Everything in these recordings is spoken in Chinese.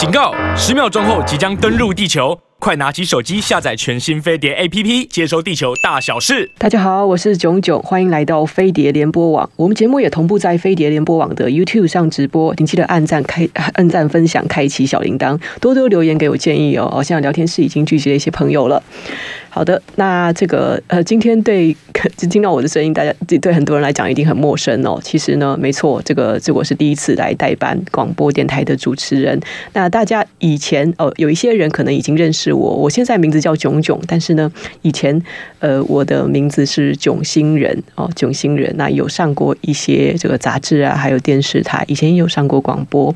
警告！十秒钟后即将登陆地球，快拿起手机下载全新飞碟 APP，接收地球大小事。大家好，我是炯炯，欢迎来到飞碟联播网。我们节目也同步在飞碟联播网的 YouTube 上直播，请记得按赞、开按赞、分享、开启小铃铛，多多留言给我建议哦。哦，现在聊天室已经聚集了一些朋友了。好的，那这个呃，今天对 就听到我的声音，大家对很多人来讲一定很陌生哦。其实呢，没错，这个这我是第一次来代班广播电台的主持人。那大家以前哦，有一些人可能已经认识我，我现在名字叫冏冏，但是呢，以前呃，我的名字是囧星人哦，囧星人。那有上过一些这个杂志啊，还有电视台，以前也有上过广播。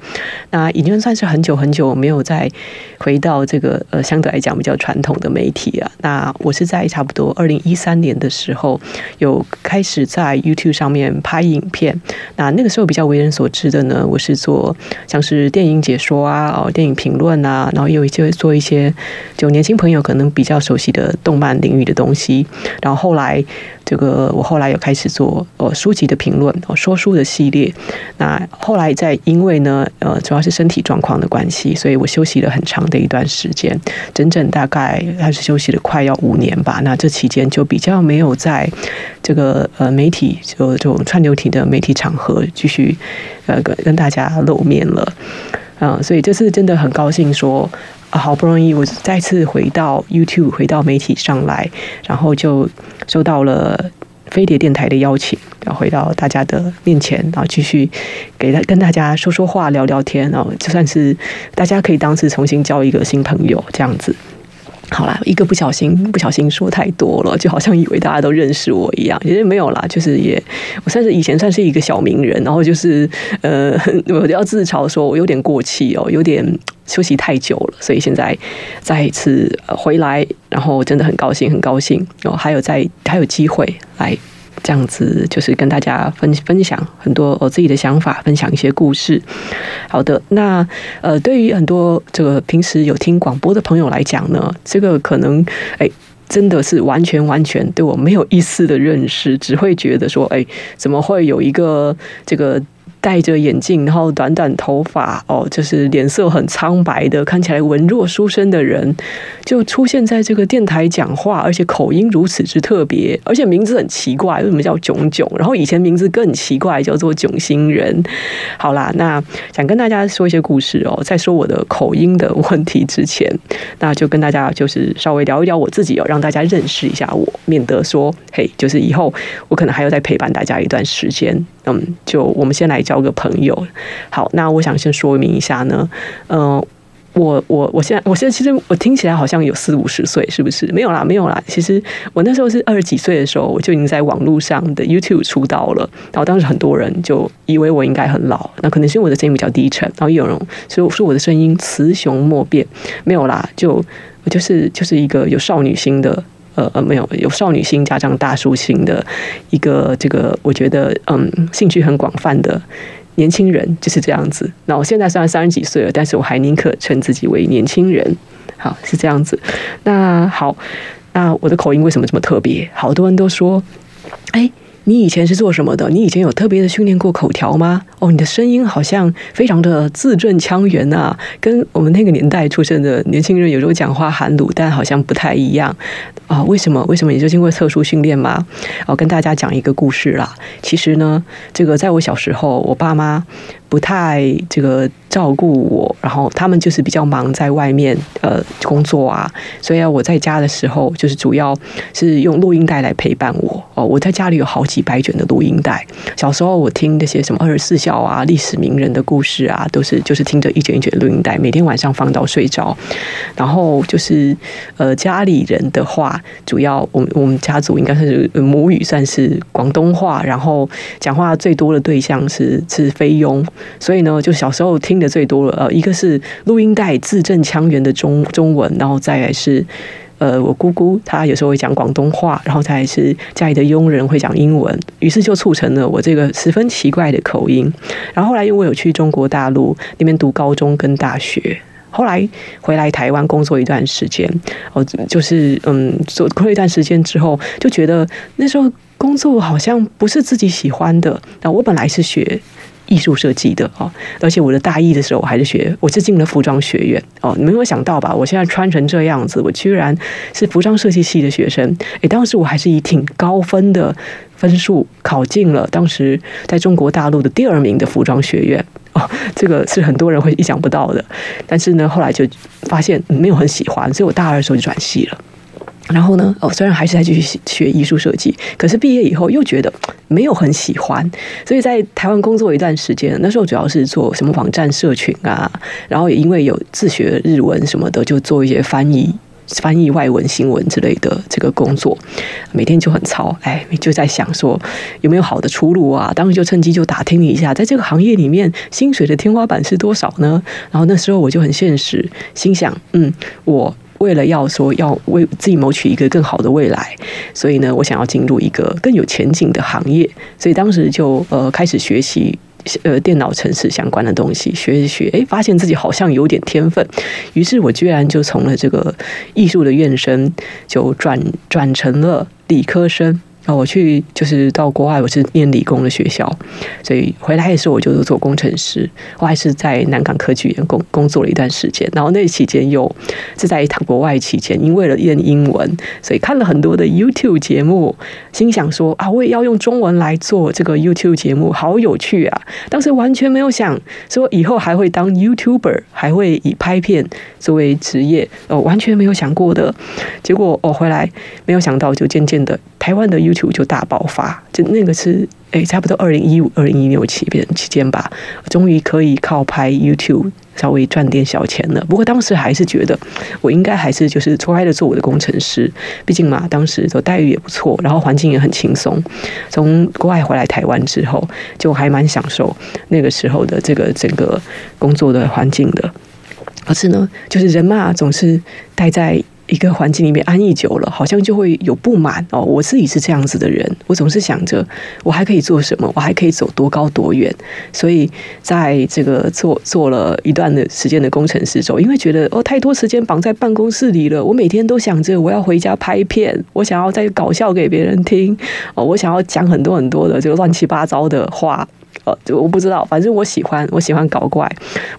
那已经算是很久很久没有再回到这个呃，相对来讲比较传统的媒体啊。那啊我是在差不多二零一三年的时候，有开始在 YouTube 上面拍影片。那那个时候比较为人所知的呢，我是做像是电影解说啊，哦，电影评论啊，然后有一些做一些就年轻朋友可能比较熟悉的动漫领域的东西。然后后来。这个我后来有开始做呃书籍的评论，说书的系列。那后来在因为呢呃主要是身体状况的关系，所以我休息了很长的一段时间，整整大概还是休息了快要五年吧。那这期间就比较没有在这个呃媒体就这种串流体的媒体场合继续呃跟跟大家露面了。嗯，所以这次真的很高兴说。好不容易我再次回到 YouTube，回到媒体上来，然后就收到了飞碟电台的邀请，然后回到大家的面前，然后继续给他跟大家说说话、聊聊天，然后就算是大家可以当时重新交一个新朋友这样子。好啦，一个不小心，不小心说太多了，就好像以为大家都认识我一样，其实没有啦，就是也我算是以前算是一个小名人，然后就是呃，我要自嘲说我有点过气哦，有点休息太久了，所以现在再一次回来，然后真的很高兴，很高兴哦，还有在还有机会来。这样子就是跟大家分分享很多我自己的想法，分享一些故事。好的，那呃，对于很多这个平时有听广播的朋友来讲呢，这个可能哎，真的是完全完全对我没有一丝的认识，只会觉得说，哎，怎么会有一个这个。戴着眼镜，然后短短头发，哦，就是脸色很苍白的，看起来文弱书生的人，就出现在这个电台讲话，而且口音如此之特别，而且名字很奇怪，为什么叫囧囧？然后以前名字更奇怪，叫做囧星人。好啦，那想跟大家说一些故事哦，在说我的口音的问题之前，那就跟大家就是稍微聊一聊我自己哦，让大家认识一下我，免得说嘿，就是以后我可能还要再陪伴大家一段时间。嗯，就我们先来交个朋友。好，那我想先说明一下呢，嗯、呃，我我我现在我现在其实我听起来好像有四五十岁，是不是？没有啦，没有啦。其实我那时候是二十几岁的时候，我就已经在网络上的 YouTube 出道了。然后当时很多人就以为我应该很老，那可能是因为我的声音比较低沉。然后也有人说说我的声音雌雄莫辨，没有啦，就我就是就是一个有少女心的。呃呃，没有有少女心加上大叔心的一个这个，我觉得嗯，兴趣很广泛的年轻人就是这样子。那我现在虽然三十几岁了，但是我还宁可称自己为年轻人。好，是这样子。那好，那我的口音为什么这么特别？好多人都说，哎。你以前是做什么的？你以前有特别的训练过口条吗？哦，你的声音好像非常的字正腔圆啊，跟我们那个年代出生的年轻人有时候讲话含卤，但好像不太一样啊。为什么？为什么？也就经过特殊训练吗？哦跟大家讲一个故事啦。其实呢，这个在我小时候，我爸妈。不太这个照顾我，然后他们就是比较忙在外面呃工作啊，所以啊我在家的时候就是主要是用录音带来陪伴我哦。我在家里有好几百卷的录音带，小时候我听那些什么二十四孝啊、历史名人的故事啊，都是就是听着一卷一卷的录音带，每天晚上放到睡着。然后就是呃家里人的话，主要我们我们家族应该是母语算是广东话，然后讲话最多的对象是是菲佣。所以呢，就小时候听的最多了，呃，一个是录音带字正腔圆的中中文，然后再来是，呃，我姑姑她有时候会讲广东话，然后再来是家里的佣人会讲英文，于是就促成了我这个十分奇怪的口音。然后后来因为我有去中国大陆那边读高中跟大学，后来回来台湾工作一段时间，哦，就是嗯，做过一段时间之后，就觉得那时候工作好像不是自己喜欢的。那我本来是学。艺术设计的哦，而且我的大一的时候我还是学，我是进了服装学院哦，你没有想到吧？我现在穿成这样子，我居然是服装设计系的学生。诶，当时我还是以挺高分的分数考进了当时在中国大陆的第二名的服装学院哦，这个是很多人会意想不到的。但是呢，后来就发现没有很喜欢，所以我大二的时候就转系了。然后呢，哦，虽然还是在继续学艺术设计，可是毕业以后又觉得没有很喜欢，所以在台湾工作一段时间，那时候主要是做什么网站社群啊，然后也因为有自学日文什么的，就做一些翻译、翻译外文新闻之类的这个工作，每天就很操，哎，就在想说有没有好的出路啊？当时就趁机就打听了一下，在这个行业里面薪水的天花板是多少呢？然后那时候我就很现实，心想，嗯，我。为了要说要为自己谋取一个更好的未来，所以呢，我想要进入一个更有前景的行业，所以当时就呃开始学习呃电脑程式相关的东西，学一学，哎，发现自己好像有点天分，于是我居然就从了这个艺术的院生，就转转成了理科生。啊，我去就是到国外，我是念理工的学校，所以回来的时候我就是做工程师。我还是在南港科技园工工作了一段时间，然后那期间又是在一趟国外期间，因为了练英文，所以看了很多的 YouTube 节目，心想说啊，我也要用中文来做这个 YouTube 节目，好有趣啊！当时完全没有想说以后还会当 YouTuber，还会以拍片作为职业，哦，完全没有想过的。结果我回来没有想到，就渐渐的台湾的 YouTube 就大爆发，就那个是哎，差不多二零一五、二零一六期间期间吧，终于可以靠拍 YouTube 稍微赚点小钱了。不过当时还是觉得，我应该还是就是乖乖的做我的工程师，毕竟嘛，当时的待遇也不错，然后环境也很轻松。从国外回来台湾之后，就还蛮享受那个时候的这个整个工作的环境的。可是呢，就是人嘛，总是待在。一个环境里面安逸久了，好像就会有不满哦。我自己是这样子的人，我总是想着我还可以做什么，我还可以走多高多远。所以在这个做做了一段的时间的工程师之后，因为觉得哦太多时间绑在办公室里了，我每天都想着我要回家拍片，我想要再搞笑给别人听哦，我想要讲很多很多的这个乱七八糟的话。呃，就我不知道，反正我喜欢，我喜欢搞怪，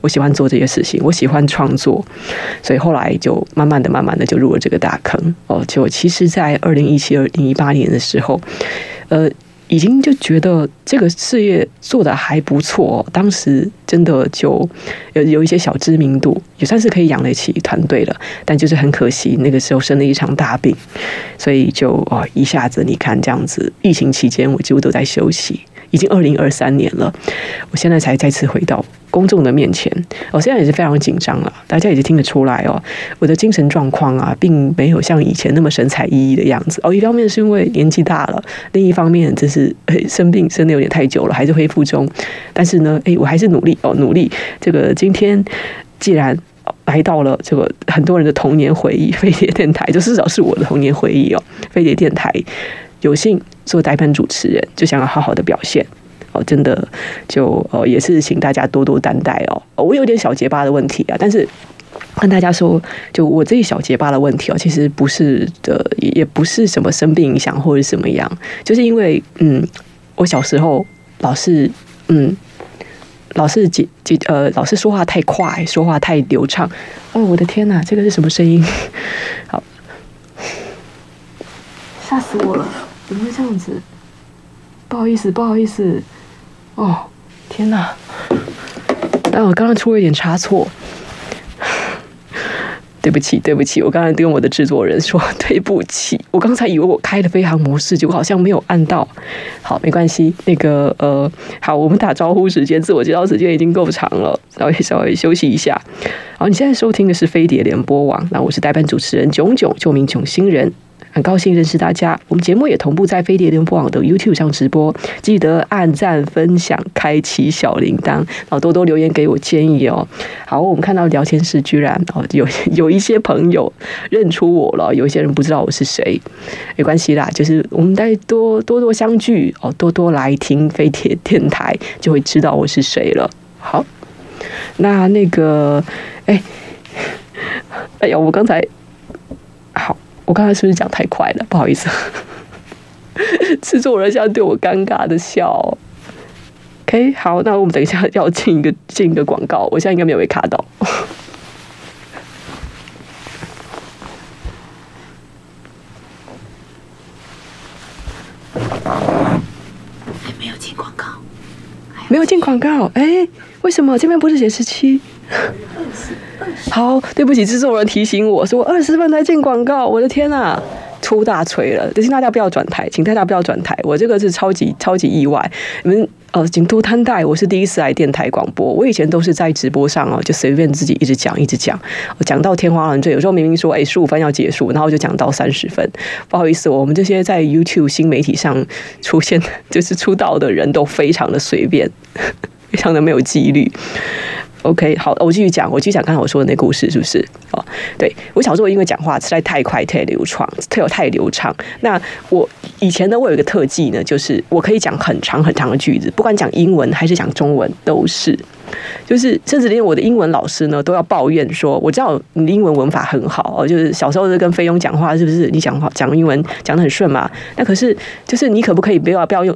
我喜欢做这些事情，我喜欢创作，所以后来就慢慢的、慢慢的就入了这个大坑。哦，就其实，在二零一七、二零一八年的时候，呃，已经就觉得这个事业做得还不错，哦当时真的就有有一些小知名度，也算是可以养得起团队了。但就是很可惜，那个时候生了一场大病，所以就哦，一下子你看这样子，疫情期间我几乎都在休息。已经二零二三年了，我现在才再次回到公众的面前。我现在也是非常紧张了，大家也是听得出来哦。我的精神状况啊，并没有像以前那么神采奕奕的样子。哦，一方面是因为年纪大了，另一方面就是生病生的有点太久了，还是恢复中。但是呢，诶，我还是努力哦，努力。这个今天既然来到了这个很多人的童年回忆，飞碟电台，就至少是我的童年回忆哦。飞碟电台。有幸做代班主持人，就想要好好的表现哦，真的就哦也是请大家多多担待哦。我有点小结巴的问题啊，但是跟大家说，就我这一小结巴的问题哦，其实不是的，也不是什么生病影响或者什么样，就是因为嗯，我小时候老是嗯，老是姐姐呃，老是说话太快，说话太流畅。哦，我的天哪，这个是什么声音？好，吓死我了。怎么会这样子？不好意思，不好意思。哦，天哪！但我刚刚出了一点差错，对不起，对不起。我刚才跟我的制作人说对不起。我刚才以为我开了飞行模式，结果好像没有按到。好，没关系。那个呃，好，我们打招呼时间、自我介绍时间已经够长了，稍微稍微休息一下。好，你现在收听的是飞碟联播网，那我是代班主持人冏冏，就名冏星人。很高兴认识大家，我们节目也同步在飞碟联播网的 YouTube 上直播，记得按赞、分享、开启小铃铛，然后多多留言给我建议哦。好，我们看到聊天室居然哦有有一些朋友认出我了，有一些人不知道我是谁，没关系啦，就是我们再多多多相聚哦，多多来听飞碟电台，就会知道我是谁了。好，那那个，哎，哎呀，我刚才好。我刚才是不是讲太快了？不好意思，制作人现在对我尴尬的笑。OK，好，那我们等一下要进一个进一个广告，我现在应该没有被卡到。还没有进广告，没有进广告，哎，为什么这边不是显示七？好，对不起，制作人提醒我说我二十分才进广告，我的天呐！出大锤了，请大家不要转台，请大家不要转台。我这个是超级超级意外。你们呃，京都摊带，我是第一次来电台广播。我以前都是在直播上哦，就随便自己一直讲，一直讲，讲到天花乱坠。有时候明明说哎十五分要结束，然后就讲到三十分。不好意思，我们这些在 YouTube 新媒体上出现就是出道的人都非常的随便，非常的没有纪律。OK，好，我继续讲，我继续讲刚才我说的那故事，是不是？哦，对，我小时候因为讲话实在太快、太流畅、太太流畅。那我以前呢，我有一个特技呢，就是我可以讲很长很长的句子，不管讲英文还是讲中文，都是。就是甚至连我的英文老师呢，都要抱怨说，我知道你的英文文法很好哦，就是小时候是跟菲佣讲话，是不是？你讲话讲英文讲得很顺嘛？那可是就是你可不可以不要不要用？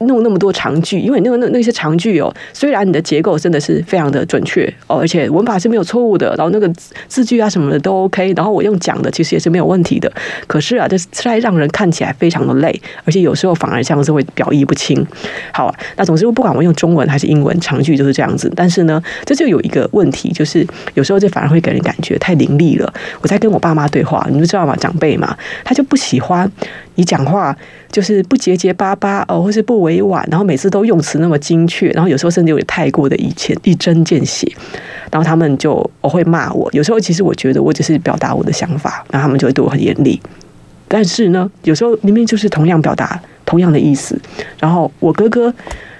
弄那么多长句，因为那个那那些长句哦，虽然你的结构真的是非常的准确哦，而且文法是没有错误的，然后那个字句啊什么的都 OK，然后我用讲的其实也是没有问题的。可是啊，这实在让人看起来非常的累，而且有时候反而像是会表意不清。好，那总之不管我用中文还是英文，长句就是这样子。但是呢，这就有一个问题，就是有时候这反而会给人感觉太凌厉了。我在跟我爸妈对话，你们知道吗？长辈嘛，他就不喜欢你讲话。就是不结结巴巴哦，或是不委婉，然后每次都用词那么精确，然后有时候甚至有点太过的一前一针见血，然后他们就我会骂我。有时候其实我觉得我只是表达我的想法，然后他们就会对我很严厉。但是呢，有时候明明就是同样表达同样的意思，然后我哥哥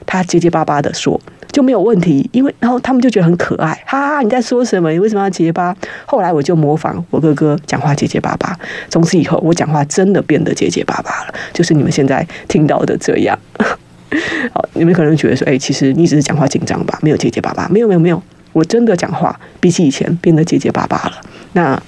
他结结巴巴的说。就没有问题，因为然后他们就觉得很可爱，哈哈！你在说什么？你为什么要结巴？后来我就模仿我哥哥讲话结结巴巴，从此以后我讲话真的变得结结巴巴了，就是你们现在听到的这样。好，你们可能觉得说，哎，其实你只是讲话紧张吧，没有结结巴巴，没有没有没有，我真的讲话比起以前变得结结巴巴了。那。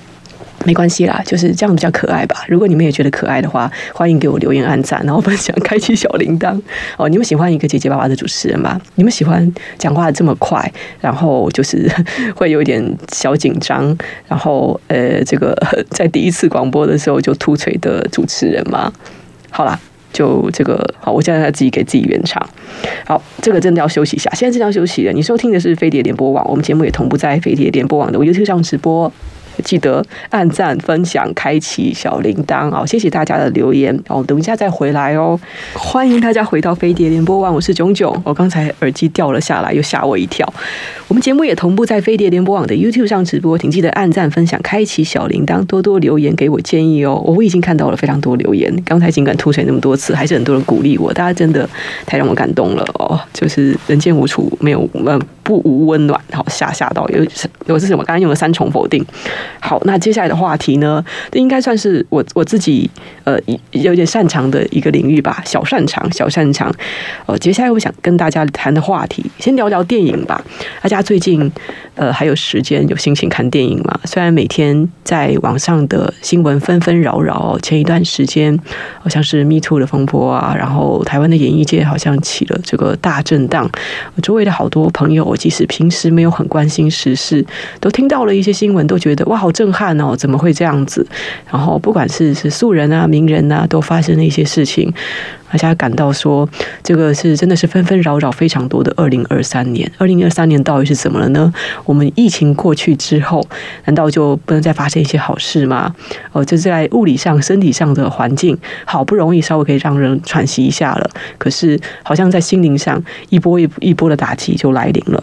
没关系啦，就是这样比较可爱吧。如果你们也觉得可爱的话，欢迎给我留言、按赞，然后分享、开启小铃铛哦。你们喜欢一个结结巴巴的主持人吗？你们喜欢讲话这么快，然后就是 会有一点小紧张，然后呃，这个 在第一次广播的时候就突锤的主持人吗？好啦，就这个好，我现在自己给自己圆场。好，这个真的要休息一下，现在真的要休息了。你收听的是飞碟联播网，我们节目也同步在飞碟联播网的 YouTube 上直播。记得按赞、分享、开启小铃铛哦！谢谢大家的留言哦，等一下再回来哦。欢迎大家回到飞碟联播网，我是冏冏。我刚才耳机掉了下来，又吓我一跳。我们节目也同步在飞碟联播网的 YouTube 上直播，请记得按赞、分享、开启小铃铛，多多留言给我建议哦。我已经看到了非常多留言，刚才尽管吐水那么多次，还是很多人鼓励我，大家真的太让我感动了哦！就是人间无处没有呃不无温暖，好吓吓到有有是什么？刚刚用了三重否定。好，那接下来的话题呢，这应该算是我我自己呃有点擅长的一个领域吧，小擅长，小擅长。呃，接下来我想跟大家谈的话题，先聊聊电影吧。大家最近呃还有时间有心情看电影吗？虽然每天在网上的新闻纷纷扰扰，前一段时间好像是 Me Too 的风波啊，然后台湾的演艺界好像起了这个大震荡。我周围的好多朋友，即使平时没有很关心时事，都听到了一些新闻，都觉得哇，好震撼哦！怎么会这样子？然后不管是是素人啊、名人啊，都发生了一些事情。大家感到说，这个是真的是纷纷扰扰非常多的二零二三年。二零二三年到底是怎么了呢？我们疫情过去之后，难道就不能再发生一些好事吗？哦，就在物理上、身体上的环境，好不容易稍微可以让人喘息一下了，可是好像在心灵上一波一波一波的打击就来临了。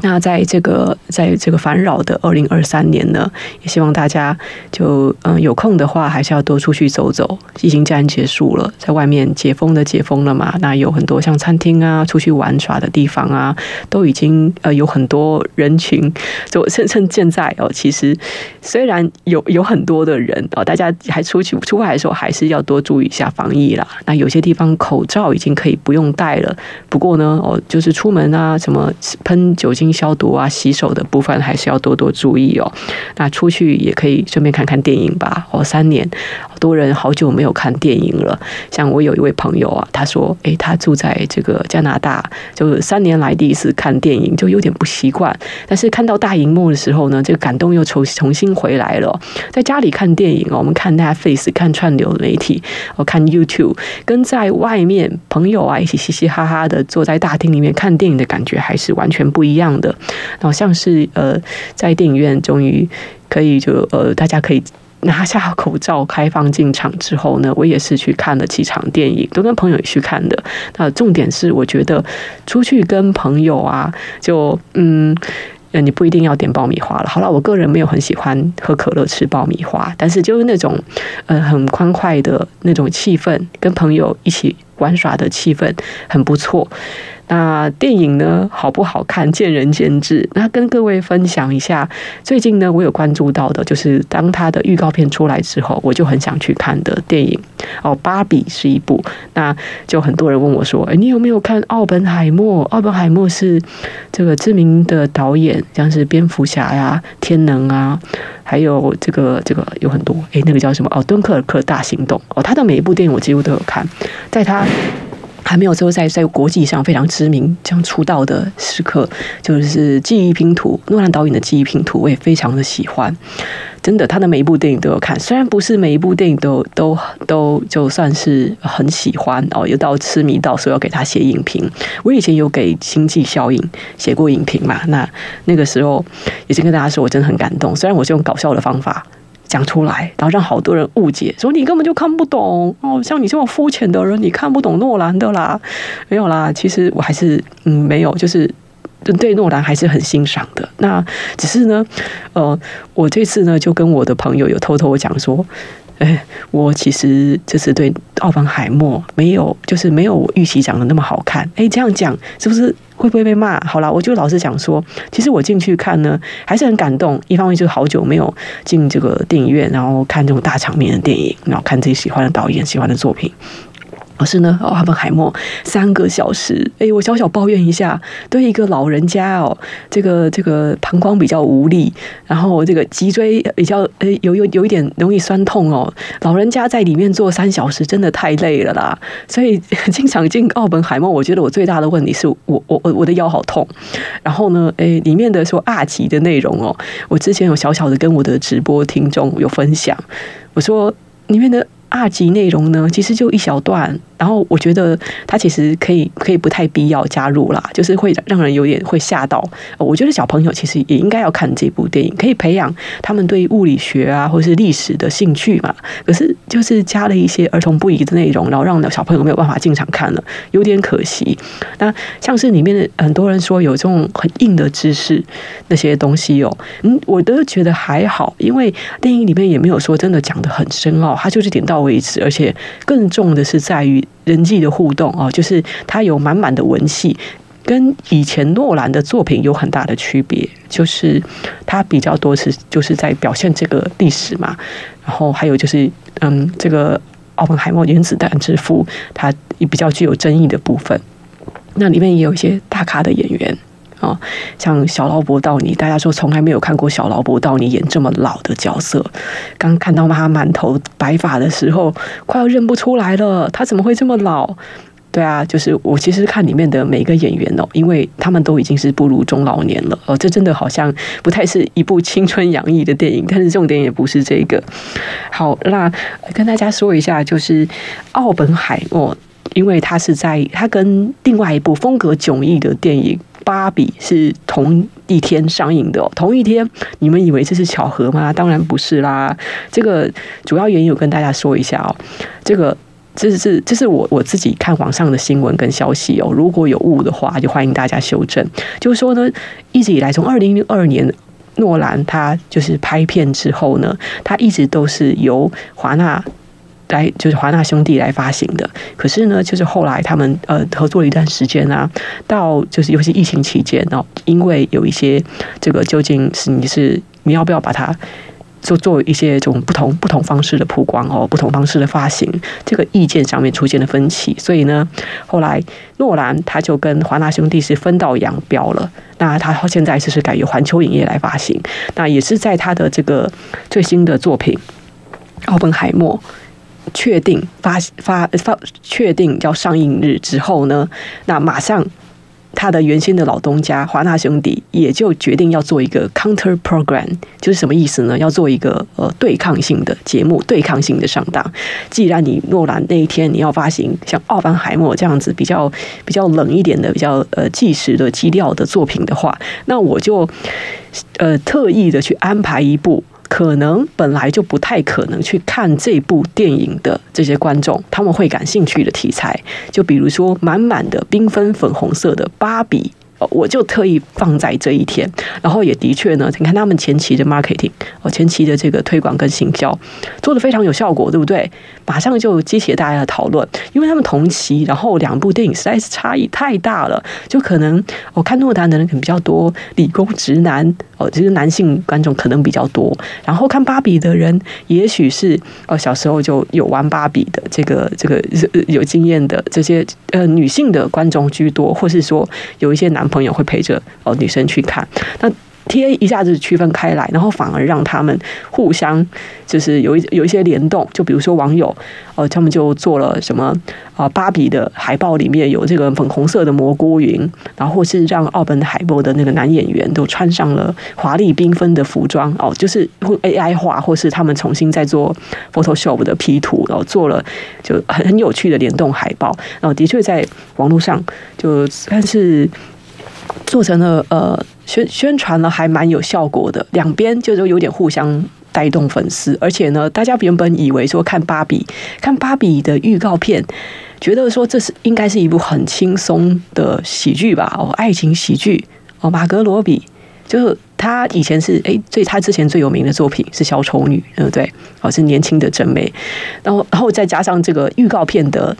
那在这个在这个烦扰的二零二三年呢，也希望大家就嗯有空的话，还是要多出去走走。疫情既然结束了，在外面解封的解封了嘛，那有很多像餐厅啊、出去玩耍的地方啊，都已经呃有很多人群。就 趁趁现在哦，其实虽然有有很多的人哦，大家还出去出外的时候，还是要多注意一下防疫啦。那有些地方口罩已经可以不用戴了，不过呢哦，就是出门啊，什么喷酒精。消毒啊、洗手的部分还是要多多注意哦。那出去也可以顺便看看电影吧。哦，三年，好多人好久没有看电影了。像我有一位朋友啊，他说：“诶，他住在这个加拿大，就三年来第一次看电影，就有点不习惯。但是看到大荧幕的时候呢，这个感动又重重新回来了。在家里看电影哦，我们看 Netflix、看串流媒体，我看 YouTube，跟在外面朋友啊一起嘻嘻哈哈的坐在大厅里面看电影的感觉还是完全不一样的。好像是呃，在电影院终于可以就呃，大家可以。”拿下口罩，开放进场之后呢，我也是去看了几场电影，都跟朋友去看的。那重点是，我觉得出去跟朋友啊，就嗯，你不一定要点爆米花了。好了，我个人没有很喜欢喝可乐吃爆米花，但是就是那种呃很欢快的那种气氛，跟朋友一起玩耍的气氛很不错。那电影呢，好不好看，见仁见智。那跟各位分享一下，最近呢，我有关注到的，就是当它的预告片出来之后，我就很想去看的电影哦，《芭比》是一部。那就很多人问我说：“诶，你有没有看《奥本海默》？奥本海默是这个知名的导演，像是蝙蝠侠呀、天能啊，还有这个这个有很多。诶，那个叫什么？哦，《敦刻尔克大行动》哦，他的每一部电影我几乎都有看，在他。还没有说在在国际上非常知名这样出道的时刻，就是记忆拼图，诺兰导演的记忆拼图，我也非常的喜欢。真的，他的每一部电影都有看，虽然不是每一部电影都都都就算是很喜欢哦，有到痴迷到说要给他写影评。我以前有给《星际效应》写过影评嘛，那那个时候也是跟大家说我真的很感动，虽然我是用搞笑的方法。讲出来，然后让好多人误解，说你根本就看不懂哦，像你这么肤浅的人，你看不懂诺兰的啦，没有啦，其实我还是嗯没有，就是对诺兰还是很欣赏的。那只是呢，呃，我这次呢就跟我的朋友有偷偷讲说。哎，我其实这次对奥本海默没有，就是没有我预期讲的那么好看。哎，这样讲是不是会不会被骂？好了，我就老实讲说，其实我进去看呢，还是很感动。一方面就是好久没有进这个电影院，然后看这种大场面的电影，然后看自己喜欢的导演、喜欢的作品。可是呢，奥本海默三个小时，哎，我小小抱怨一下，对一个老人家哦，这个这个膀胱比较无力，然后这个脊椎比较呃有有有一点容易酸痛哦，老人家在里面坐三小时真的太累了啦，所以 经常进奥本海默，我觉得我最大的问题是我我我我的腰好痛，然后呢，哎，里面的说二级的内容哦，我之前有小小的跟我的直播听众有分享，我说里面的。二级内容呢，其实就一小段。然后我觉得他其实可以可以不太必要加入啦，就是会让人有点会吓到。我觉得小朋友其实也应该要看这部电影，可以培养他们对物理学啊或是历史的兴趣嘛。可是就是加了一些儿童不宜的内容，然后让小朋友没有办法进场看了，有点可惜。那像是里面的很多人说有这种很硬的知识那些东西哦，嗯，我都觉得还好，因为电影里面也没有说真的讲得很深奥，它就是点到为止，而且更重的是在于。人际的互动哦，就是他有满满的文戏，跟以前诺兰的作品有很大的区别，就是他比较多是就是在表现这个历史嘛，然后还有就是嗯，这个奥本海默原子弹之父，他也比较具有争议的部分。那里面也有一些大咖的演员啊，像小劳勃道尼，大家说从来没有看过小劳勃道尼演这么老的角色。刚看到他满头白发的时候，快要认不出来了。他怎么会这么老？对啊，就是我其实看里面的每一个演员哦，因为他们都已经是步入中老年了哦，这真的好像不太是一部青春洋溢的电影。但是重点也不是这个。好，那跟大家说一下，就是奥本海默，因为他是在他跟另外一部风格迥异的电影。芭比是同一天上映的，同一天，你们以为这是巧合吗？当然不是啦。这个主要原因我跟大家说一下哦，这个这是这是我我自己看网上的新闻跟消息哦，如果有误的话，就欢迎大家修正。就是说呢，一直以来从二零零二年诺兰他就是拍片之后呢，他一直都是由华纳。来就是华纳兄弟来发行的，可是呢，就是后来他们呃合作了一段时间啊，到就是尤其疫情期间哦，因为有一些这个究竟是你是你要不要把它就做一些这种不同不同方式的曝光哦，不同方式的发行，这个意见上面出现了分歧，所以呢，后来诺兰他就跟华纳兄弟是分道扬镳了。那他现在就是改由环球影业来发行，那也是在他的这个最新的作品《奥本海默》确定发发发确定要上映日之后呢，那马上。他的原先的老东家华纳兄弟也就决定要做一个 counter program，就是什么意思呢？要做一个呃对抗性的节目，对抗性的上档。既然你诺兰那一天你要发行像《奥本海默》这样子比较比较冷一点的、比较呃纪实的基调的作品的话，那我就呃特意的去安排一部。可能本来就不太可能去看这部电影的这些观众，他们会感兴趣的题材，就比如说满满的缤纷粉红色的芭比。我就特意放在这一天，然后也的确呢，你看他们前期的 marketing，哦，前期的这个推广跟行销做的非常有效果，对不对？马上就激起了大家的讨论，因为他们同期，然后两部电影实在是差异太大了，就可能我看诺兰的人可能比较多，理工直男哦，就是男性观众可能比较多，然后看芭比的人，也许是哦小时候就有玩芭比的这个这个有经验的这些呃女性的观众居多，或是说有一些男。朋友会陪着哦女生去看，那 TA 一下子区分开来，然后反而让他们互相就是有一有一些联动，就比如说网友哦，他们就做了什么啊，芭比的海报里面有这个粉红色的蘑菇云，然后或是让奥本海默的那个男演员都穿上了华丽缤纷的服装哦，就是会 AI 化，或是他们重新在做 Photoshop 的 P 图，然后做了就很很有趣的联动海报，然后的确在网络上就算是。做成了呃宣宣传了还蛮有效果的，两边就是有点互相带动粉丝，而且呢，大家原本以为说看芭比看芭比的预告片，觉得说这是应该是一部很轻松的喜剧吧，哦，爱情喜剧哦，马格罗比就是他以前是哎，最他之前最有名的作品是小丑女，对不对？哦，是年轻的真美，然后然后再加上这个预告片的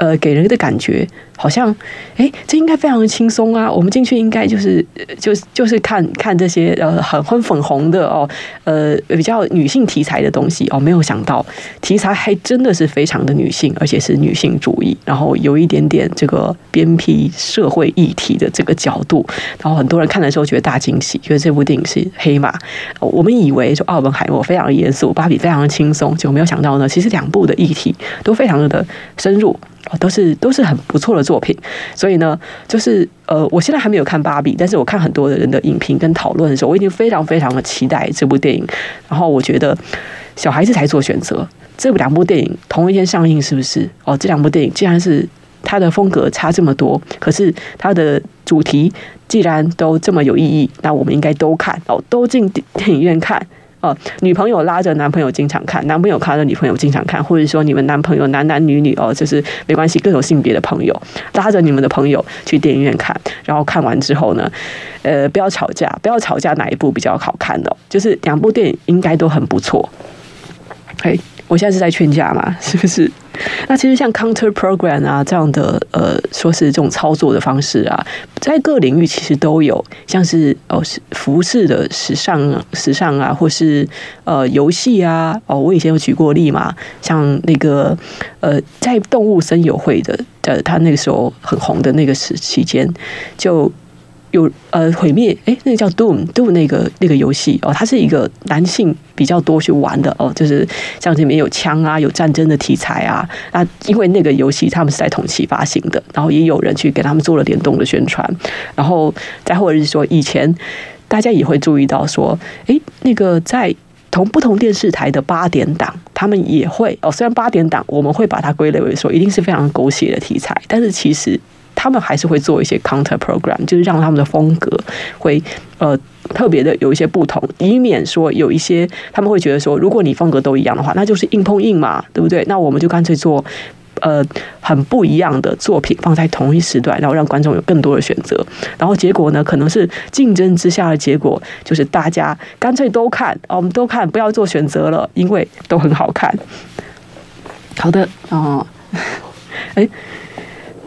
呃给人的感觉。好像，哎，这应该非常的轻松啊！我们进去应该就是，就是就是看看这些呃很很粉红的哦，呃比较女性题材的东西哦。没有想到题材还真的是非常的女性，而且是女性主义，然后有一点点这个鞭辟社会议题的这个角度。然后很多人看的时候觉得大惊喜，觉得这部电影是黑马。我们以为说奥本海默非常的严肃，芭比非常的轻松，就没有想到呢，其实两部的议题都非常的深入，都是都是很不错的。作品，所以呢，就是呃，我现在还没有看芭比，但是我看很多的人的影评跟讨论的时候，我已经非常非常的期待这部电影。然后我觉得小孩子才做选择，这两部电影同一天上映，是不是？哦，这两部电影既然是它的风格差这么多，可是它的主题既然都这么有意义，那我们应该都看哦，都进电影院看。哦，女朋友拉着男朋友经常看，男朋友拉着女朋友经常看，或者说你们男朋友男男女女哦，就是没关系，各种性别的朋友拉着你们的朋友去电影院看，然后看完之后呢，呃，不要吵架，不要吵架，哪一部比较好看的？就是两部电影应该都很不错。嘿。我现在是在劝架嘛，是不是？那其实像 counter program 啊这样的，呃，说是这种操作的方式啊，在各领域其实都有，像是哦，服饰的时尚、时尚啊，或是呃游戏啊，哦，我以前有举过例嘛，像那个呃，在动物森友会的，呃，他那个时候很红的那个时期间，就。有呃毁灭哎，那个叫 Doom Doom 那个那个游戏哦，它是一个男性比较多去玩的哦，就是像这里面有枪啊，有战争的题材啊。那因为那个游戏他们是在同期发行的，然后也有人去给他们做了联动的宣传，然后再或者是说以前大家也会注意到说，哎，那个在同不同电视台的八点档，他们也会哦，虽然八点档我们会把它归类为说一定是非常狗血的题材，但是其实。他们还是会做一些 counter program，就是让他们的风格会呃特别的有一些不同，以免说有一些他们会觉得说，如果你风格都一样的话，那就是硬碰硬嘛，对不对？那我们就干脆做呃很不一样的作品放在同一时段，然后让观众有更多的选择。然后结果呢，可能是竞争之下的结果，就是大家干脆都看，我们都看，不要做选择了，因为都很好看。好的，哦，哎。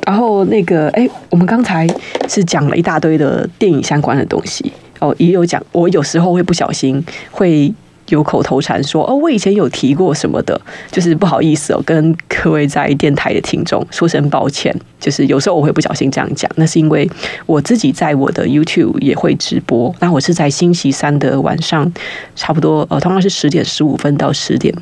然后那个，哎，我们刚才是讲了一大堆的电影相关的东西哦，也有讲，我有时候会不小心会有口头禅说哦，我以前有提过什么的，就是不好意思哦，跟各位在电台的听众说声抱歉。就是有时候我会不小心这样讲，那是因为我自己在我的 YouTube 也会直播，那我是在星期三的晚上，差不多呃，通常是十点十五分到十点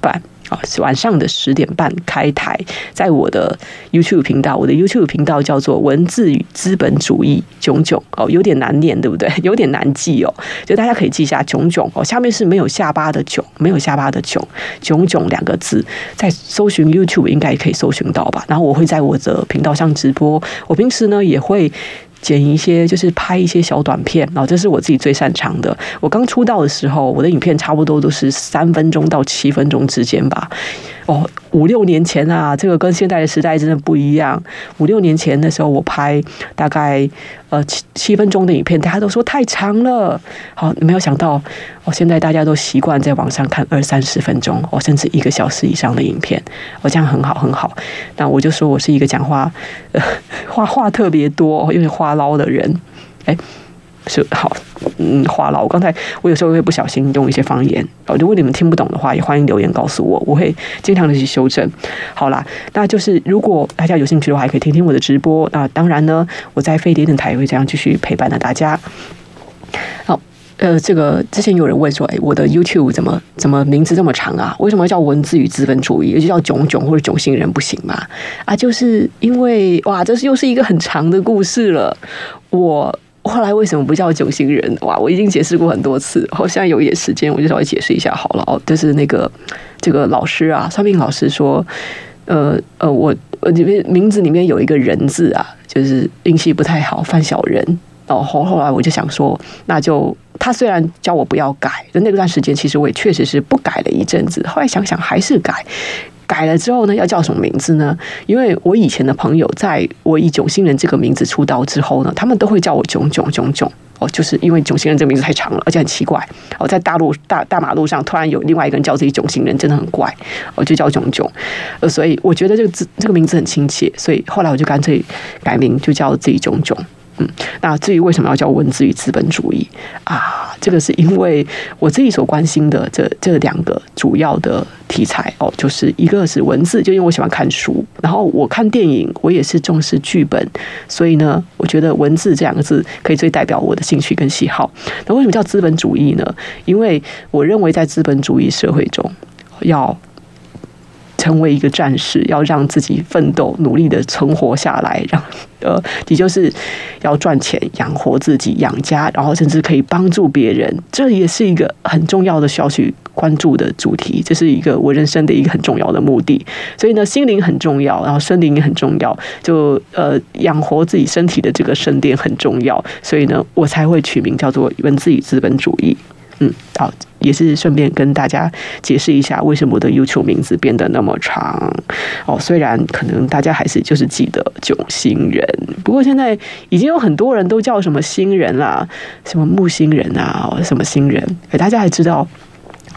半。啊，晚上的十点半开台，在我的 YouTube 频道，我的 YouTube 频道叫做“文字与资本主义囧囧”，哦，有点难念，对不对？有点难记哦，就大家可以记一下“囧囧”哦，下面是没有下巴的“囧”，没有下巴的“囧，囧囧”两个字，在搜寻 YouTube 应该也可以搜寻到吧？然后我会在我的频道上直播，我平时呢也会。剪一些就是拍一些小短片，然后这是我自己最擅长的。我刚出道的时候，我的影片差不多都是三分钟到七分钟之间吧。哦，五六年前啊，这个跟现在的时代真的不一样。五六年前的时候，我拍大概呃七七分钟的影片，大家都说太长了。好，没有想到哦，现在大家都习惯在网上看二三十分钟，哦，甚至一个小时以上的影片。哦，这样很好很好。那我就说我是一个讲话呃 话话特别多，有点话唠的人。哎。是好，嗯，话痨。我刚才我有时候会不小心用一些方言，如果你们听不懂的话，也欢迎留言告诉我，我会经常的去修正。好啦，那就是如果大家有兴趣的话，还可以听听我的直播。那当然呢，我在飞碟电台也会这样继续陪伴着大家。好，呃，这个之前有人问说，哎，我的 YouTube 怎么怎么名字这么长啊？为什么要叫文字与资本主义，也就叫囧囧或者囧星人不行吗？啊，就是因为哇，这是又是一个很长的故事了，我。后来为什么不叫九星人？哇，我已经解释过很多次，好像有一点时间，我就稍微解释一下好了哦。就是那个这个老师啊，算命老师说，呃呃，我呃里面名字里面有一个人字啊，就是运气不太好，犯小人。哦，后后来我就想说，那就他虽然叫我不要改，但那段时间其实我也确实是不改了一阵子。后来想想还是改。改了之后呢，要叫什么名字呢？因为我以前的朋友，在我以囧星人这个名字出道之后呢，他们都会叫我囧囧囧囧哦，就是因为囧星人这个名字太长了，而且很奇怪哦，在大陆大大马路上突然有另外一个人叫自己囧星人，真的很怪，我就叫囧囧。呃，所以我觉得这个字这个名字很亲切，所以后来我就干脆改名，就叫自己囧囧。嗯，那至于为什么要叫文字与资本主义啊？这个是因为我自己所关心的这这两个主要的题材哦，就是一个是文字，就因为我喜欢看书，然后我看电影，我也是重视剧本，所以呢，我觉得文字这两个字可以最代表我的兴趣跟喜好。那为什么叫资本主义呢？因为我认为在资本主义社会中要。成为一个战士，要让自己奋斗、努力的存活下来，让呃，也就是要赚钱养活自己、养家，然后甚至可以帮助别人，这也是一个很重要的需要去关注的主题。这是一个我人生的一个很重要的目的。所以呢，心灵很重要，然后身灵也很重要。就呃，养活自己身体的这个圣殿很重要。所以呢，我才会取名叫做“文字与资本主义”。嗯，好，也是顺便跟大家解释一下，为什么我的 YouTube 名字变得那么长哦。虽然可能大家还是就是记得囧星人，不过现在已经有很多人都叫什么星人啦，什么木星人啊，什么星人。哎，大家还知道，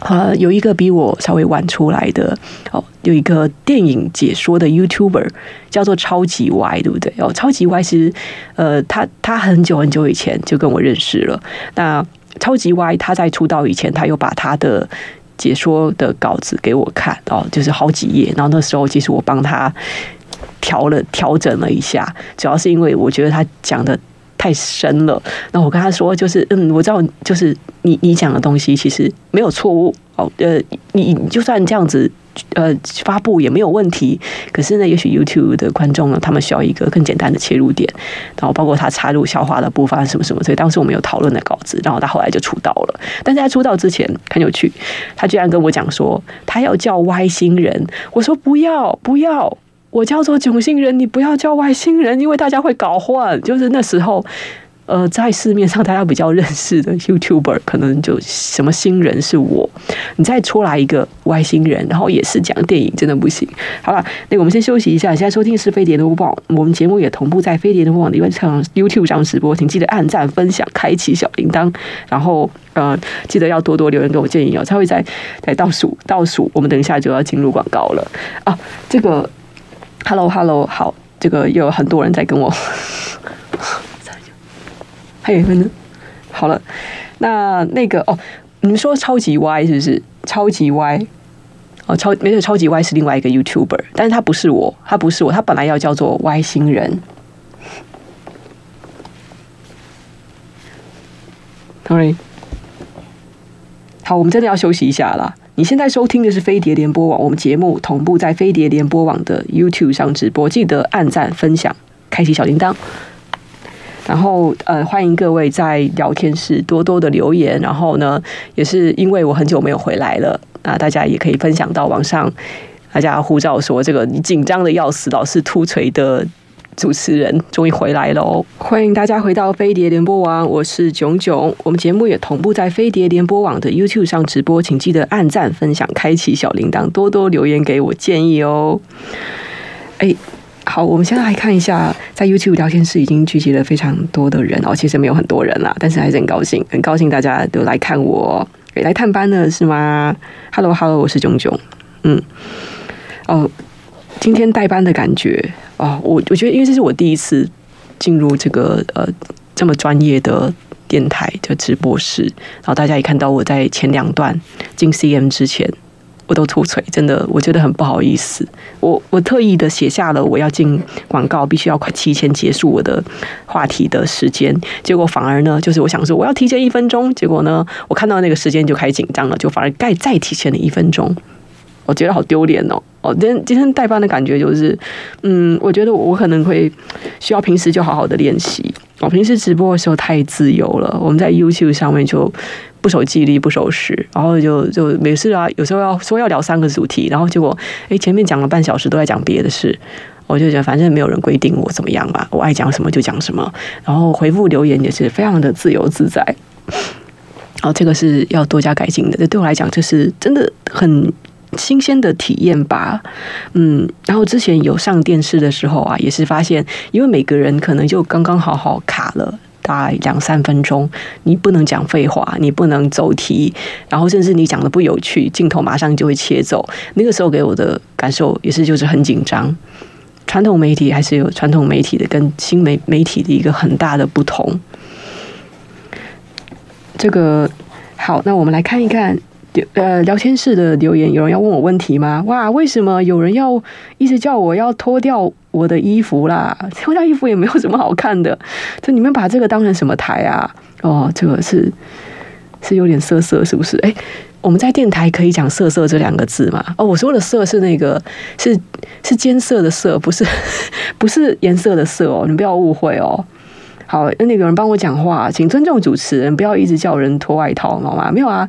呃，有一个比我稍微晚出来的哦，有一个电影解说的 YouTuber 叫做超级 Y，对不对？哦，超级 Y 其实呃，他他很久很久以前就跟我认识了，那。超级 Y，他在出道以前，他又把他的解说的稿子给我看哦，就是好几页。然后那时候，其实我帮他调了调整了一下，主要是因为我觉得他讲的太深了。那我跟他说，就是嗯，我知道，就是你你讲的东西其实没有错误哦。呃，你就算这样子。呃，发布也没有问题。可是呢，也许 YouTube 的观众呢，他们需要一个更简单的切入点，然后包括他插入笑话的部分什么什么。所以当时我们有讨论的稿子，然后他后来就出道了。但是在出道之前很有趣，他居然跟我讲说他要叫外星人。我说不要不要，我叫做囧星人，你不要叫外星人，因为大家会搞混。就是那时候。呃，在市面上大家比较认识的 YouTuber，可能就什么新人是我，你再出来一个外星人，然后也是讲电影，真的不行。好了，那我们先休息一下。现在收听是飞碟的播网，我们节目也同步在飞碟的播网的 YouTube 上直播，请记得按赞、分享、开启小铃铛，然后呃，记得要多多留言给我建议哦。才会在在倒数倒数，我们等一下就要进入广告了啊。这个 Hello Hello，好，这个又有很多人在跟我。还有一个呢，好了，那那个哦，你们说超级歪是不是？超级歪哦，超没有超级歪是另外一个 YouTuber，但是他不是我，他不是我，他本来要叫做歪星人。Sorry，好，我们真的要休息一下了。你现在收听的是飞碟联播网，我们节目同步在飞碟联播网的 YouTube 上直播，记得按赞、分享、开启小铃铛。然后呃，欢迎各位在聊天室多多的留言。然后呢，也是因为我很久没有回来了，啊，大家也可以分享到网上，大家呼叫说这个你紧张的要死，老是秃锤的。主持人终于回来了哦！欢迎大家回到飞碟联播网，我是冏冏。我们节目也同步在飞碟联播网的 YouTube 上直播，请记得按赞、分享、开启小铃铛，多多留言给我建议哦。哎，好，我们现在来看一下，在 YouTube 聊天室已经聚集了非常多的人哦，其实没有很多人啦，但是还是很高兴，很高兴大家都来看我，来探班的是吗？Hello，Hello，我是冏冏。嗯，哦，今天代班的感觉。哦，我我觉得，因为这是我第一次进入这个呃这么专业的电台的直播室，然后大家也看到我在前两段进 CM 之前，我都吐锤，真的我觉得很不好意思。我我特意的写下了我要进广告，必须要快提前结束我的话题的时间，结果反而呢，就是我想说我要提前一分钟，结果呢，我看到那个时间就开始紧张了，就反而盖再提前了一分钟。我觉得好丢脸哦！哦，今天今天代班的感觉就是，嗯，我觉得我可能会需要平时就好好的练习。我平时直播的时候太自由了，我们在 YouTube 上面就不守纪律、不守时，然后就就没事啊。有时候要说要聊三个主题，然后结果哎前面讲了半小时都在讲别的事，我就觉得反正没有人规定我怎么样吧，我爱讲什么就讲什么，然后回复留言也是非常的自由自在。哦，这个是要多加改进的。这对我来讲，这是真的很。新鲜的体验吧，嗯，然后之前有上电视的时候啊，也是发现，因为每个人可能就刚刚好好卡了大概两三分钟，你不能讲废话，你不能走题，然后甚至你讲的不有趣，镜头马上就会切走。那个时候给我的感受也是就是很紧张。传统媒体还是有传统媒体的跟新媒媒体的一个很大的不同。这个好，那我们来看一看。呃，聊天室的留言，有人要问我问题吗？哇，为什么有人要一直叫我要脱掉我的衣服啦？脱掉衣服也没有什么好看的。就你们把这个当成什么台啊？哦，这个是是有点色色，是不是？哎，我们在电台可以讲“色色”这两个字吗？哦，我说的“色”是那个是是艰涩的“涩”，不是 不是颜色的“色”哦，你不要误会哦。好，那个有人帮我讲话，请尊重主持人，不要一直叫人脱外套，好吗？没有啊。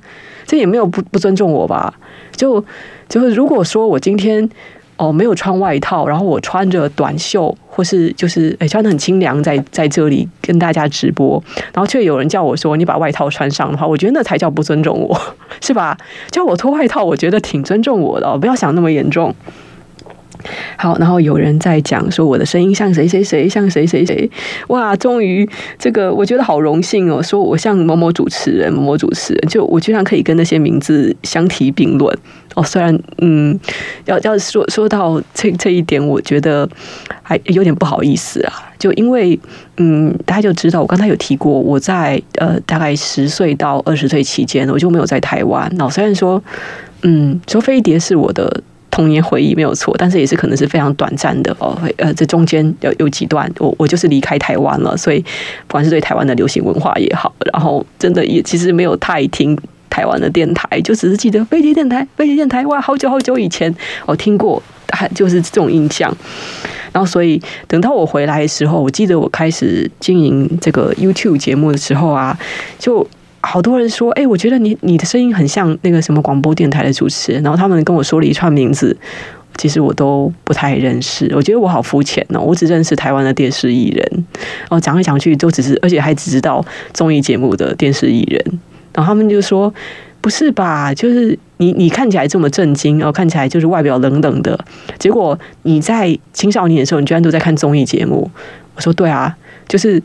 这也没有不不尊重我吧？就就是如果说我今天哦没有穿外套，然后我穿着短袖，或是就是诶穿的很清凉，在在这里跟大家直播，然后却有人叫我说你把外套穿上的话，我觉得那才叫不尊重我，是吧？叫我脱外套，我觉得挺尊重我的哦，不要想那么严重。好，然后有人在讲说我的声音像谁谁谁，像谁谁谁，哇！终于这个我觉得好荣幸哦，说我像某某主持人，某某主持人，就我居然可以跟那些名字相提并论哦。虽然嗯，要要说说到这这一点，我觉得还有点不好意思啊。就因为嗯，大家就知道我刚才有提过，我在呃大概十岁到二十岁期间，我就没有在台湾。那虽然说嗯，说飞碟是我的。童年回忆没有错，但是也是可能是非常短暂的哦。呃，这中间有有几段，我我就是离开台湾了，所以不管是对台湾的流行文化也好，然后真的也其实没有太听台湾的电台，就只是记得飞碟电台，飞碟电台，哇，好久好久以前我听过，就是这种印象。然后所以等到我回来的时候，我记得我开始经营这个 YouTube 节目的时候啊，就。好多人说，哎、我觉得你你的声音很像那个什么广播电台的主持人，然后他们跟我说了一串名字，其实我都不太认识。我觉得我好肤浅哦，我只认识台湾的电视艺人，哦，讲来讲去都只是，而且还只知道综艺节目的电视艺人。然后他们就说，不是吧？就是你你看起来这么震惊，然后看起来就是外表冷冷的，结果你在青少年的时候，你居然都在看综艺节目。我说对啊，就是。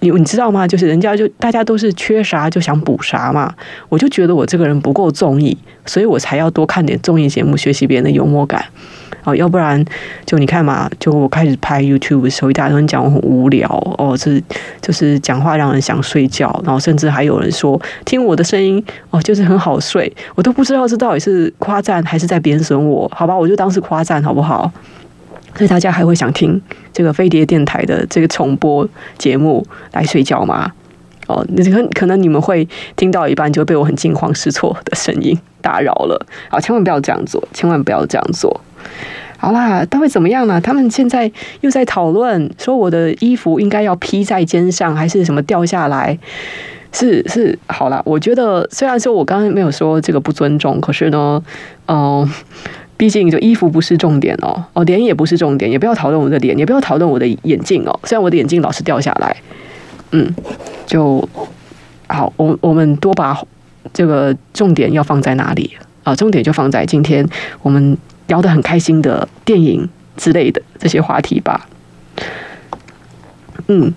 你你知道吗？就是人家就大家都是缺啥就想补啥嘛。我就觉得我这个人不够综艺，所以我才要多看点综艺节目，学习别人的幽默感。哦，要不然就你看嘛，就我开始拍 YouTube 的时候，一大堆人讲我很无聊哦，是就是讲话让人想睡觉，然后甚至还有人说听我的声音哦，就是很好睡。我都不知道这到底是夸赞还是在贬损我。好吧，我就当是夸赞好不好？所以大家还会想听这个飞碟电台的这个重播节目来睡觉吗？哦，可可能你们会听到一半就被我很惊慌失措的声音打扰了。好，千万不要这样做，千万不要这样做。好啦，他会怎么样呢？他们现在又在讨论说我的衣服应该要披在肩上，还是什么掉下来？是是，好啦，我觉得虽然说我刚刚没有说这个不尊重，可是呢，嗯、毕竟，就衣服不是重点哦，哦，脸也不是重点，也不要讨论我的脸，也不要讨论我的眼镜哦。虽然我的眼镜老是掉下来，嗯，就好，我我们多把这个重点要放在哪里啊？重点就放在今天我们聊得很开心的电影之类的这些话题吧。嗯。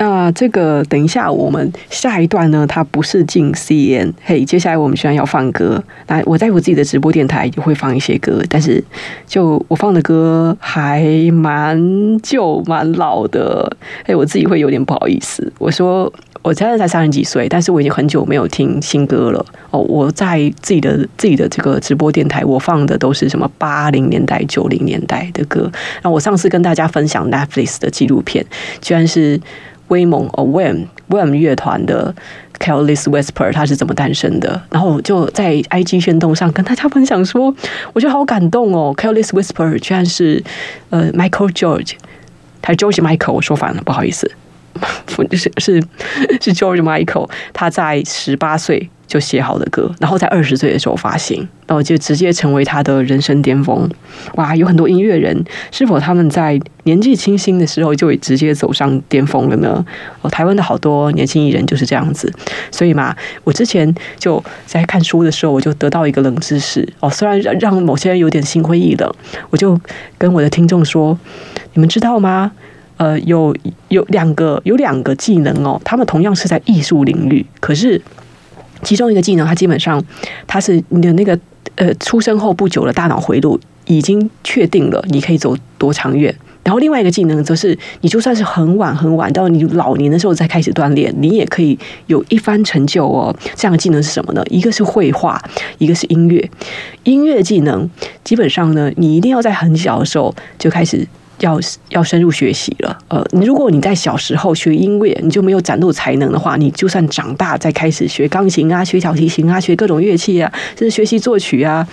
那这个等一下，我们下一段呢，它不是进 CN。嘿，接下来我们虽然要放歌，那我在我自己的直播电台也会放一些歌，但是就我放的歌还蛮旧、蛮老的。嘿，我自己会有点不好意思。我说我现在才三十几岁，但是我已经很久没有听新歌了。哦，我在自己的自己的这个直播电台，我放的都是什么八零年代、九零年代的歌。那我上次跟大家分享 Netflix 的纪录片，居然是。威猛 a w a m w a m 乐团的 Careless Whisper，他是怎么诞生的？然后就在 IG 宣动上跟大家分享说，我觉得好感动哦。Careless Whisper 居然是呃 Michael George，他 George Michael，我说反了，不好意思，是是是 George Michael，他在十八岁。就写好的歌，然后在二十岁的时候发行，然后就直接成为他的人生巅峰。哇，有很多音乐人，是否他们在年纪轻轻的时候就会直接走上巅峰了呢？哦，台湾的好多年轻艺人就是这样子。所以嘛，我之前就在看书的时候，我就得到一个冷知识哦，虽然让某些人有点心灰意冷，我就跟我的听众说：你们知道吗？呃，有有两个有两个技能哦，他们同样是在艺术领域，可是。其中一个技能，它基本上它是你的那个呃出生后不久的大脑回路已经确定了，你可以走多长远。然后另外一个技能则是，你就算是很晚很晚到你老年的时候再开始锻炼，你也可以有一番成就哦。这样的技能是什么呢？一个是绘画，一个是音乐。音乐技能基本上呢，你一定要在很小的时候就开始。要要深入学习了，呃，如果你在小时候学音乐，你就没有展露才能的话，你就算长大再开始学钢琴啊、学小提琴啊、学各种乐器啊，甚至学习作曲啊，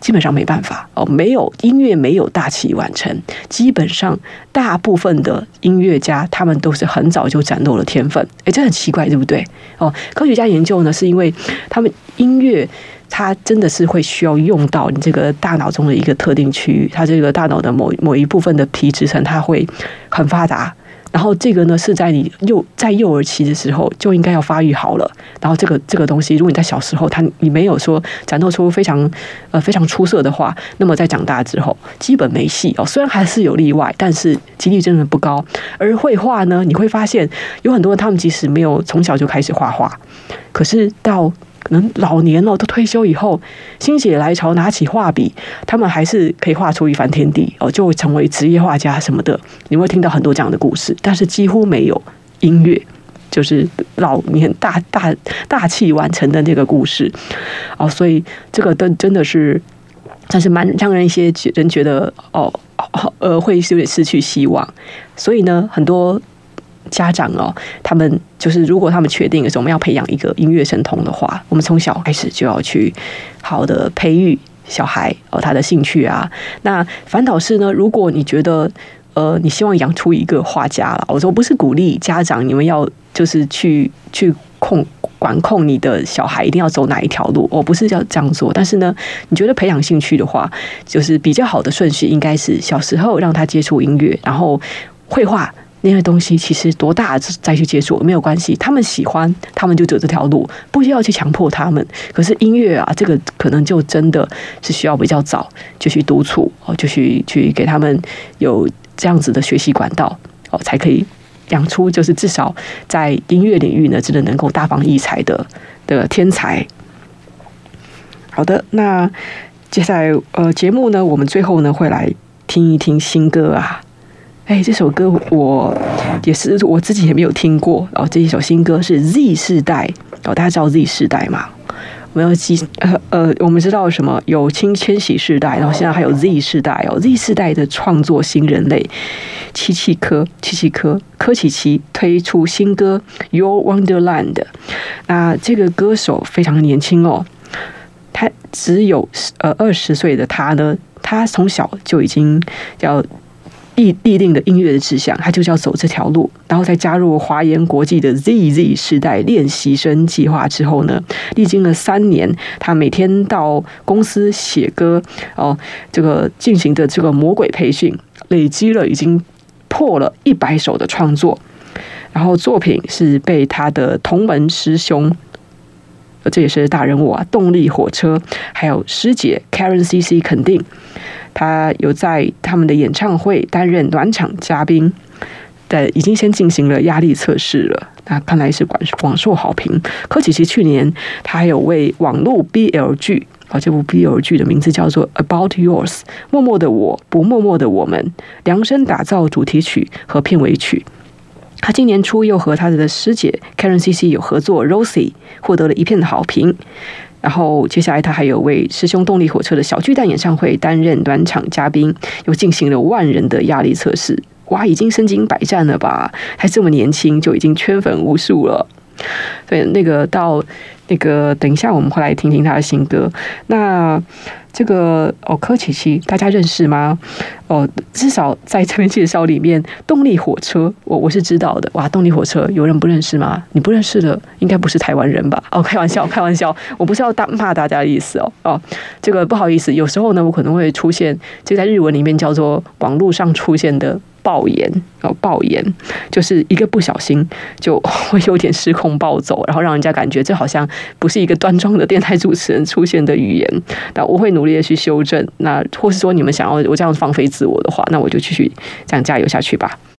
基本上没办法哦。没有音乐，没有大器晚成。基本上，大部分的音乐家他们都是很早就展露了天分。诶，这很奇怪，对不对？哦，科学家研究呢，是因为他们音乐。它真的是会需要用到你这个大脑中的一个特定区域，它这个大脑的某某一部分的皮质层，它会很发达。然后这个呢是在你幼在幼儿期的时候就应该要发育好了。然后这个这个东西，如果你在小时候它你没有说展露出非常呃非常出色的话，那么在长大之后基本没戏哦。虽然还是有例外，但是几率真的不高。而绘画呢，你会发现有很多人他们即使没有从小就开始画画，可是到可能老年了，都退休以后，心血来潮拿起画笔，他们还是可以画出一番天地哦，就会成为职业画家什么的。你会听到很多这样的故事，但是几乎没有音乐，就是老年大大大器晚成的那个故事哦。所以这个都真的是，但是蛮让人一些人觉得哦，呃，会有点失去希望。所以呢，很多。家长哦，他们就是如果他们确定的时候，我们要培养一个音乐神童的话，我们从小开始就要去好的培育小孩哦，他的兴趣啊。那反倒是呢，如果你觉得呃，你希望养出一个画家了，我说不是鼓励家长你们要就是去去控管控你的小孩一定要走哪一条路，我不是要这样做。但是呢，你觉得培养兴趣的话，就是比较好的顺序应该是小时候让他接触音乐，然后绘画。那些东西其实多大再去接触没有关系，他们喜欢，他们就走这条路，不需要去强迫他们。可是音乐啊，这个可能就真的是需要比较早就去督促哦，就去去给他们有这样子的学习管道哦，才可以养出就是至少在音乐领域呢，真的能够大放异彩的的天才。好的，那接下来呃节目呢，我们最后呢会来听一听新歌啊。哎，这首歌我也是我自己也没有听过。然后这一首新歌是 Z 世代哦，大家知道 Z 世代吗？我们要记呃呃，我们知道什么？有千千禧世代，然后现在还有 Z 世代哦。Z 世代的创作新人类，七七科七七科科奇奇推出新歌《Your Wonderland》。那这个歌手非常年轻哦，他只有呃二十岁的他呢，他从小就已经要。立立定的音乐的志向，他就是要走这条路。然后在加入华研国际的 ZZ 时代练习生计划之后呢，历经了三年，他每天到公司写歌哦，这个进行的这个魔鬼培训，累积了已经破了一百首的创作。然后作品是被他的同门师兄，这也是大人物啊，动力火车，还有师姐 Karen CC 肯定。他有在他们的演唱会担任暖场嘉宾，但已经先进行了压力测试了。那看来是广广受好评。柯启奇去年他还有为网络 BL 剧啊，这部 BL 剧的名字叫做《About Yours》，默默的我不默默的我们量身打造主题曲和片尾曲。他今年初又和他的师姐 Karen CC 有合作《Rosie》，获得了一片的好评。然后接下来，他还有为师兄动力火车的小巨蛋演唱会担任暖场嘉宾，又进行了万人的压力测试。哇，已经身经百战了吧？还这么年轻就已经圈粉无数了。对，那个到那个，等一下我们会来听听他的新歌。那。这个哦，柯奇奇，大家认识吗？哦，至少在这边介绍里面，动力火车，我我是知道的。哇，动力火车有人不认识吗？你不认识的，应该不是台湾人吧？哦，开玩笑，开玩笑，我不是要大骂大家的意思哦。哦，这个不好意思，有时候呢，我可能会出现，就在日文里面叫做网络上出现的。爆言哦，爆言就是一个不小心就 会有点失控暴走，然后让人家感觉这好像不是一个端庄的电台主持人出现的语言。那我会努力的去修正。那或是说你们想要我这样放飞自我的话，那我就继续这样加油下去吧。